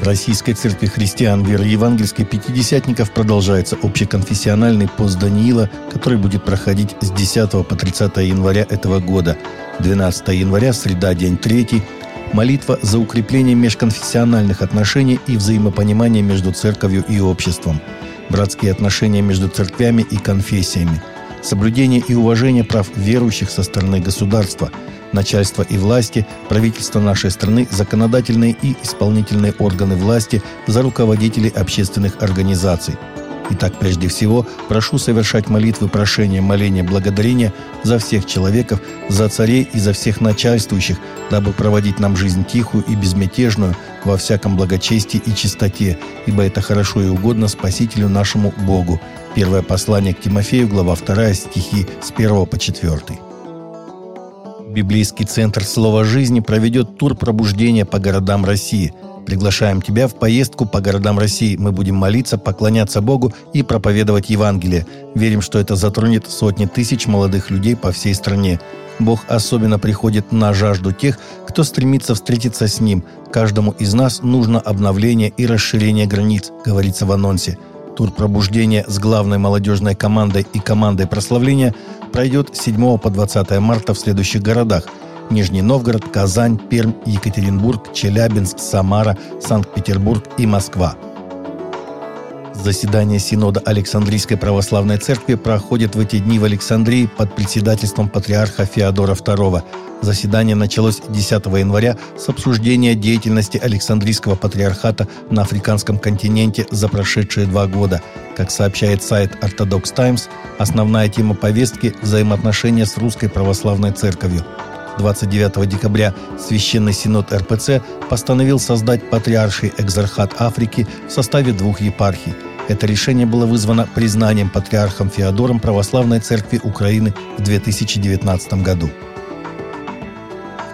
В Российской Церкви Христиан Веры Евангельской Пятидесятников продолжается общеконфессиональный пост Даниила, который будет проходить с 10 по 30 января этого года. 12 января, среда, день третий, молитва за укрепление межконфессиональных отношений и взаимопонимания между церковью и обществом, братские отношения между церквями и конфессиями, соблюдение и уважение прав верующих со стороны государства – начальство и власти, правительство нашей страны, законодательные и исполнительные органы власти за руководителей общественных организаций. Итак, прежде всего, прошу совершать молитвы прошения, моления, благодарения за всех человеков, за царей и за всех начальствующих, дабы проводить нам жизнь тихую и безмятежную во всяком благочестии и чистоте, ибо это хорошо и угодно Спасителю нашему Богу. Первое послание к Тимофею, глава 2, стихи с 1 по 4. Библейский центр «Слово жизни» проведет тур пробуждения по городам России. Приглашаем тебя в поездку по городам России. Мы будем молиться, поклоняться Богу и проповедовать Евангелие. Верим, что это затронет сотни тысяч молодых людей по всей стране. Бог особенно приходит на жажду тех, кто стремится встретиться с Ним. Каждому из нас нужно обновление и расширение границ, говорится в анонсе. Тур пробуждения с главной молодежной командой и командой прославления – пройдет с 7 по 20 марта в следующих городах – Нижний Новгород, Казань, Пермь, Екатеринбург, Челябинск, Самара, Санкт-Петербург и Москва. Заседание Синода Александрийской Православной Церкви проходит в эти дни в Александрии под председательством патриарха Феодора II – Заседание началось 10 января с обсуждения деятельности Александрийского патриархата на африканском континенте за прошедшие два года. Как сообщает сайт Orthodox Times, основная тема повестки – взаимоотношения с Русской Православной Церковью. 29 декабря Священный Синод РПЦ постановил создать патриарший экзархат Африки в составе двух епархий. Это решение было вызвано признанием патриархом Феодором Православной Церкви Украины в 2019 году.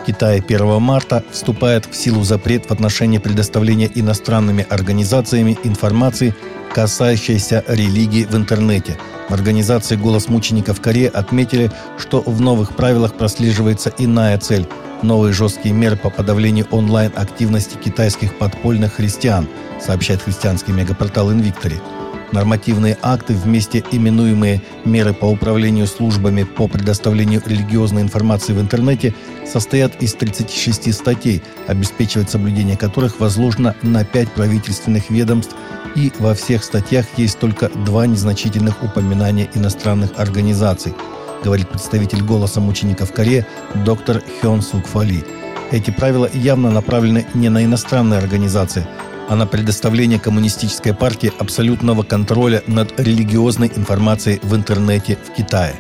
Китае 1 марта вступает в силу запрет в отношении предоставления иностранными организациями информации, касающейся религии в интернете. Организации «Голос мучеников Кореи» отметили, что в новых правилах прослеживается иная цель – новые жесткие меры по подавлению онлайн-активности китайских подпольных христиан, сообщает христианский мегапортал «Инвиктори». Нормативные акты, вместе именуемые «меры по управлению службами по предоставлению религиозной информации в интернете», состоят из 36 статей, обеспечивать соблюдение которых возложено на 5 правительственных ведомств, и во всех статьях есть только два незначительных упоминания иностранных организаций, говорит представитель «Голоса мучеников Кореи» доктор Хён Сук Фали. Эти правила явно направлены не на иностранные организации – а на предоставление коммунистической партии абсолютного контроля над религиозной информацией в интернете в Китае.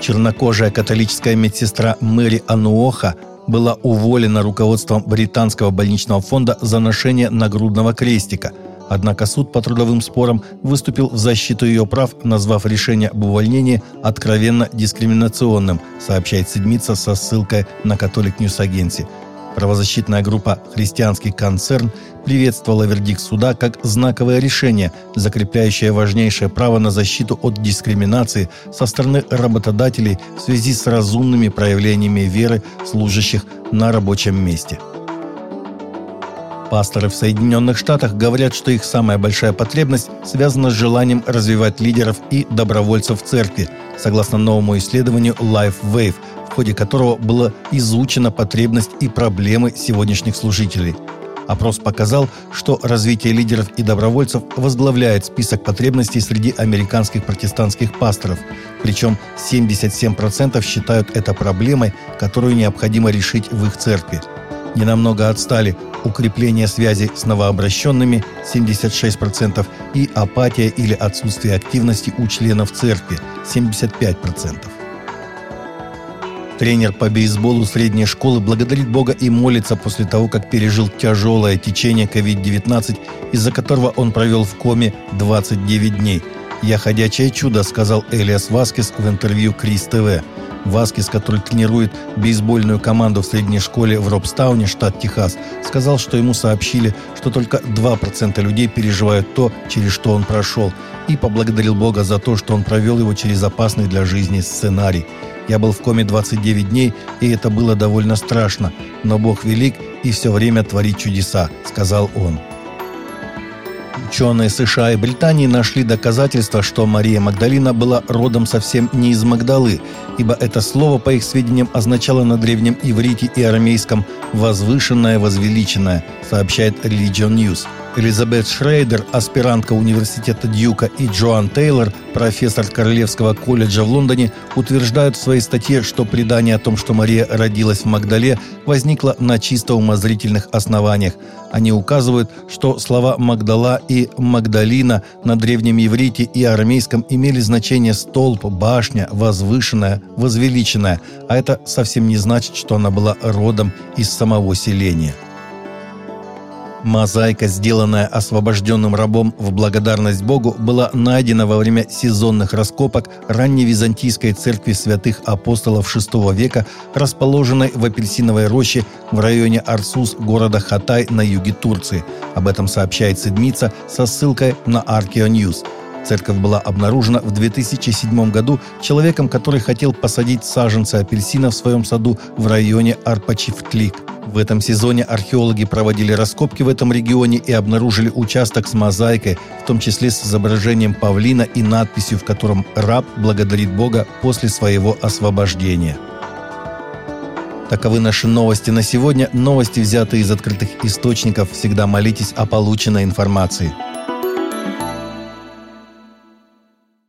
Чернокожая католическая медсестра Мэри Ануоха была уволена руководством британского больничного фонда за ношение нагрудного крестика. Однако суд по трудовым спорам выступил в защиту ее прав, назвав решение об увольнении откровенно дискриминационным, сообщает Седмица со ссылкой на Catholic News Agency. Правозащитная группа «Христианский концерн» приветствовала вердикт суда как знаковое решение, закрепляющее важнейшее право на защиту от дискриминации со стороны работодателей в связи с разумными проявлениями веры служащих на рабочем месте. Пасторы в Соединенных Штатах говорят, что их самая большая потребность связана с желанием развивать лидеров и добровольцев в церкви, согласно новому исследованию Life Wave – в ходе которого была изучена потребность и проблемы сегодняшних служителей. Опрос показал, что развитие лидеров и добровольцев возглавляет список потребностей среди американских протестантских пасторов, причем 77% считают это проблемой, которую необходимо решить в их церкви. Ненамного отстали укрепление связи с новообращенными 76% и апатия или отсутствие активности у членов церкви 75%. Тренер по бейсболу средней школы благодарит Бога и молится после того, как пережил тяжелое течение COVID-19, из-за которого он провел в коме 29 дней. «Я ходячее чудо», — сказал Элиас Васкес в интервью Крис ТВ. Васкис, который тренирует бейсбольную команду в средней школе в Робстауне, штат Техас, сказал, что ему сообщили, что только 2% людей переживают то, через что он прошел, и поблагодарил Бога за то, что он провел его через опасный для жизни сценарий. Я был в коме 29 дней, и это было довольно страшно. Но Бог велик, и все время творить чудеса», — сказал он. Ученые США и Британии нашли доказательства, что Мария Магдалина была родом совсем не из Магдалы, ибо это слово, по их сведениям, означало на древнем иврите и арамейском «возвышенное, возвеличенное», сообщает Religion News – Элизабет Шрейдер, аспирантка университета Дьюка, и Джоан Тейлор, профессор Королевского колледжа в Лондоне, утверждают в своей статье, что предание о том, что Мария родилась в Магдале, возникло на чисто умозрительных основаниях. Они указывают, что слова «Магдала» и «Магдалина» на древнем иврите и арамейском имели значение «столб», «башня», «возвышенная», «возвеличенная», а это совсем не значит, что она была родом из самого селения. Мозаика, сделанная освобожденным рабом в благодарность Богу, была найдена во время сезонных раскопок ранней византийской церкви святых апостолов VI века, расположенной в апельсиновой роще в районе Арсус города Хатай на юге Турции. Об этом сообщает Седмица со ссылкой на Archeo News. Церковь была обнаружена в 2007 году человеком, который хотел посадить саженцы апельсина в своем саду в районе Арпачивтлик. В этом сезоне археологи проводили раскопки в этом регионе и обнаружили участок с мозаикой, в том числе с изображением павлина и надписью, в котором раб благодарит Бога после своего освобождения. Таковы наши новости на сегодня. Новости, взятые из открытых источников. Всегда молитесь о полученной информации.